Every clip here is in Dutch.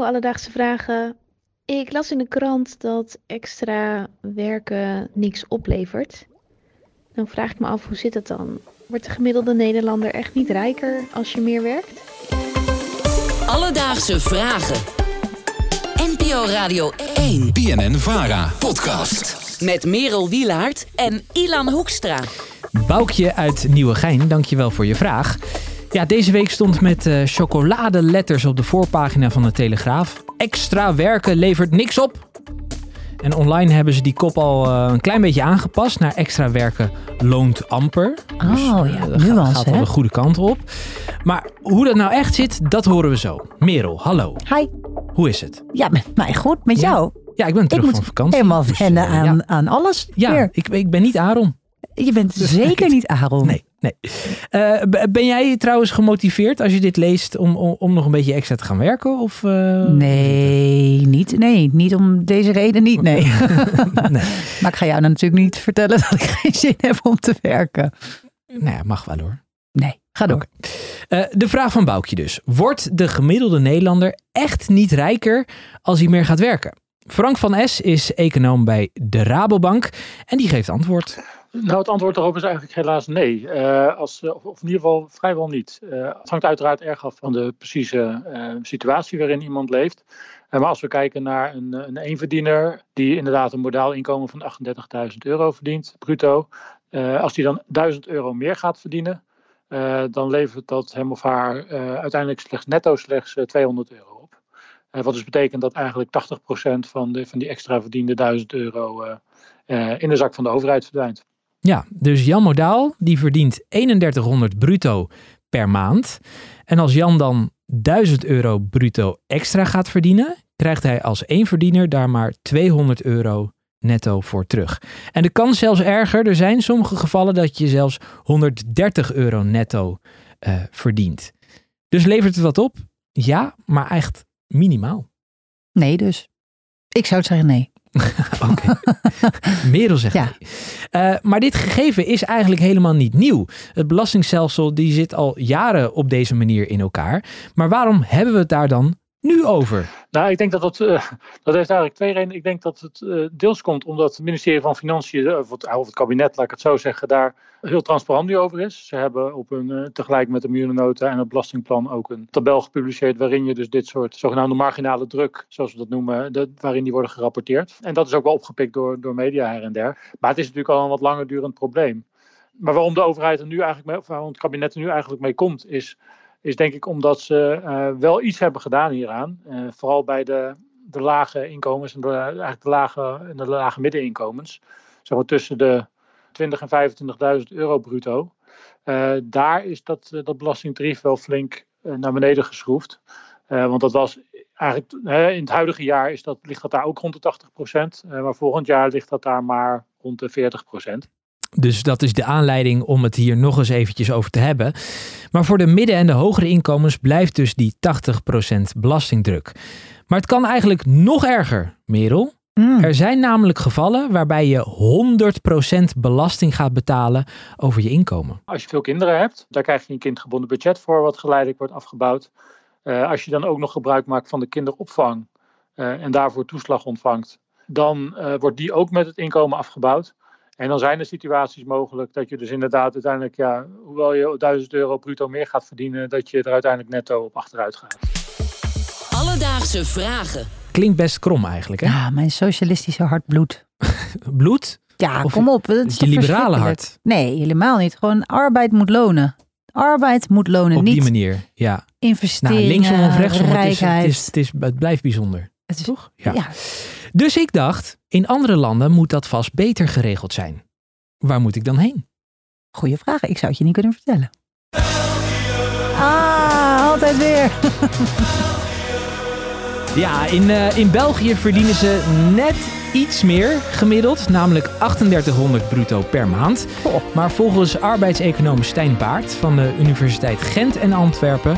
Hallo, alledaagse vragen. Ik las in de krant dat extra werken niks oplevert. Dan vraag ik me af, hoe zit het dan? Wordt de gemiddelde Nederlander echt niet rijker als je meer werkt? Alledaagse vragen. NPO Radio 1 BNN Vara podcast. met Merel Wielaert en Ilan Hoekstra. Boukje uit Nieuwegein, dankjewel voor je vraag. Ja, deze week stond met eh, chocoladeletters op de voorpagina van de Telegraaf. Extra werken levert niks op. En online hebben ze die kop al eh, een klein beetje aangepast naar extra werken loont amper. Oh eh, ja, dat nuance, gaat al hè? de goede kant op. Maar hoe dat nou echt zit, dat horen we zo. Merel, hallo. Hi. Hoe is het? Ja, met mij goed. Met Ja, jou? Ja, ik ben terug van vakantie. helemaal dus, wennen eh, aan, ja, aan alles ja weer. ik, ik ben niet Aaron. Je bent zeker niet Aaron. Nee, nee. Eh, ben jij trouwens gemotiveerd als je dit leest om, om, om nog een beetje extra te gaan werken? Of, eh, Nee, niet, nee, niet om deze reden niet, nee. nee. maar ik ga jou dan natuurlijk niet vertellen dat ik geen zin heb om te werken. Nou ja, mag wel hoor. Nee, ga door. Eh, de vraag van Boukje dus. Wordt de gemiddelde Nederlander echt niet rijker als hij meer gaat werken? Frank van S. is econoom bij de Rabobank en die geeft antwoord. Nou, het antwoord daarop is eigenlijk helaas nee. Eh, als, eh, of, in ieder geval vrijwel niet. Eh, het hangt uiteraard erg af van de precieze situatie waarin iemand leeft. Maar als we kijken naar een, een eenverdiener die inderdaad een modaal inkomen van 38.000 euro verdient, bruto. als die dan 1000 euro meer gaat verdienen, dan levert dat hem of haar uiteindelijk slechts netto slechts eh, 200 euro op. Wat dus betekent dat eigenlijk 80% van, de, van die extra verdiende 1000 euro in de zak van de overheid verdwijnt. Ja, dus Jan Modaal die verdient 3100 bruto per maand. En als Jan dan 1000 euro bruto extra gaat verdienen, krijgt hij als eenverdiener daar maar 200 euro netto voor terug. En de kans zelfs erger, er zijn sommige gevallen dat je zelfs 130 euro netto eh, verdient. Dus levert het wat op? Ja, maar echt minimaal. Nee dus. Ik zou het zeggen nee. Oké. Merel zegt Ja. Eh, maar dit gegeven is eigenlijk helemaal niet nieuw. Het belastingstelsel die zit al jaren op deze manier in elkaar. Maar waarom hebben we het daar dan nu over? Nou, ik denk dat dat, eh, dat heeft eigenlijk twee redenen. Ik denk dat het eh, deels komt omdat het ministerie van Financiën, eh, of het, of het kabinet, laat ik het zo zeggen, daar heel transparant nu over is. Ze hebben op een, tegelijk met de miljoenennota en het belastingplan ook een tabel gepubliceerd waarin je dus dit soort zogenaamde marginale druk, zoals we dat noemen, waarin die worden gerapporteerd. En dat is ook wel opgepikt door, door media her en der. Maar het is natuurlijk al een wat langer durend probleem. Maar waarom de overheid er nu eigenlijk mee, waarom het kabinet er nu eigenlijk mee komt, is is denk ik omdat ze eh, wel iets hebben gedaan hieraan. Eh, vooral bij de, de lage inkomens en de, eigenlijk de lage, de lage middeninkomens. Zeg maar tussen de 20 en 25.000 euro bruto. Eh, daar is dat, dat belastingtarief wel flink naar beneden geschroefd. Want dat was eigenlijk in het huidige jaar is dat, ligt dat daar ook rond de 80 procent. maar volgend jaar ligt dat daar maar rond de 40 procent. Dus dat is de aanleiding om het hier nog eens eventjes over te hebben. Maar voor de midden- en de hogere inkomens blijft dus die 80% belastingdruk. Maar het kan eigenlijk nog erger, Merel. Mm. Er zijn namelijk gevallen waarbij je 100% belasting gaat betalen over je inkomen. Als je veel kinderen hebt, daar krijg je een kindgebonden budget voor, wat geleidelijk wordt afgebouwd. Eh, als je dan ook nog gebruik maakt van de kinderopvang eh, en daarvoor toeslag ontvangt, dan eh, wordt die ook met het inkomen afgebouwd. En dan zijn er situaties mogelijk dat je dus inderdaad uiteindelijk, ja, hoewel je 1000 euro bruto meer gaat verdienen, dat je er uiteindelijk netto op achteruit gaat. Alledaagse vragen. Klinkt best krom eigenlijk, hè? Ja, mijn socialistische hart bloedt. Bloed? Ja, Of kom op. Dat is je liberale hart? Nee, helemaal niet. Gewoon arbeid moet lonen. Arbeid moet lonen. Op niet die manier, ja. investeringen, Nou, linksom of rechtsom, het, is, het, rijkheid. is, het, is, het blijft bijzonder. Het is- Toch? Ja. ja. Dus ik dacht, in andere landen moet dat vast beter geregeld zijn. Waar moet ik dan heen? Goeie vraag. Ik zou het je niet kunnen vertellen. Ah, altijd weer. Ja, in, eh, in België verdienen ze net iets meer gemiddeld, namelijk 3800 bruto per maand. Maar volgens arbeidseconoom Stijn Baart van de Universiteit Gent en Antwerpen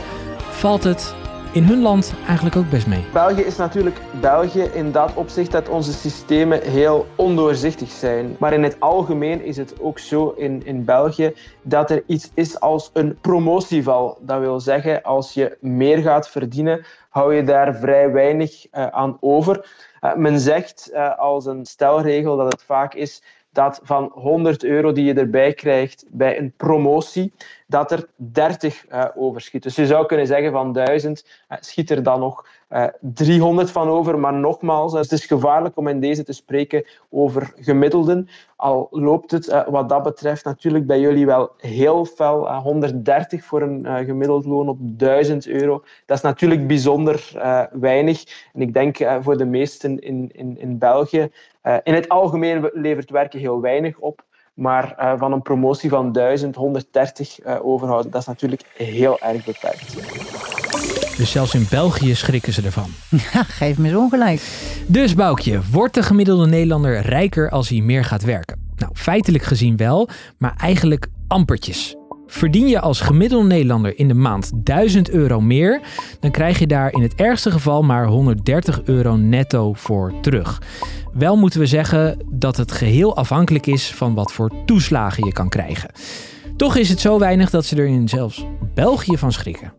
valt het in hun land eigenlijk ook best mee. België is natuurlijk België in dat opzicht dat onze systemen heel ondoorzichtig zijn. Maar in het algemeen is het ook zo in, in België dat er iets is als een promotieval. Dat wil zeggen, als je meer gaat verdienen, hou je daar vrij weinig uh, aan over. Uh, men zegt uh, als een stelregel dat het vaak is dat van 100 euro die je erbij krijgt bij een promotie, dat er 30 uh, overschiet. Dus je zou kunnen zeggen van 1000 uh, schiet er dan nog uh, 300 van over. Maar nogmaals, het is gevaarlijk om in deze te spreken over gemiddelden. Al loopt het wat dat betreft natuurlijk bij jullie wel heel fel. 130 voor een gemiddeld loon op 1000 euro. Dat is natuurlijk bijzonder weinig. En ik denk voor de meesten in, in, in België, in het algemeen levert werken heel weinig op. Maar uh, van een promotie van 1130 uh, overhouden, dat is natuurlijk heel erg beperkt. Dus zelfs in België schrikken ze ervan. Ja, geef me eens ongelijk. Dus Boukje, wordt de gemiddelde Nederlander rijker als hij meer gaat werken? Nou, feitelijk gezien wel, maar eigenlijk ampertjes. Verdien je als gemiddelde Nederlander in de maand 1000 euro meer, dan krijg je daar in het ergste geval maar 130 euro netto voor terug. Wel moeten we zeggen dat het geheel afhankelijk is van wat voor toeslagen je kan krijgen. Toch is het zo weinig dat ze er in zelfs België van schrikken.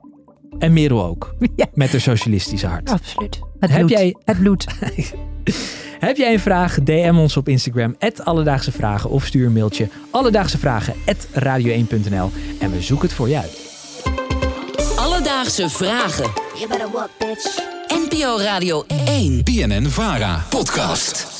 En Merel ook, Ja. met haar socialistische hart. Absoluut. Het Heb bloed. jij- Het bloed. Heb jij een vraag? DM ons op Instagram, Alledaagse Vragen. Of stuur een mailtje, alledaagsevragen, radio1.nl. En we zoeken het voor je uit. Alledaagse vragen. You better bitch. NPO Radio 1. BNN Vara podcast.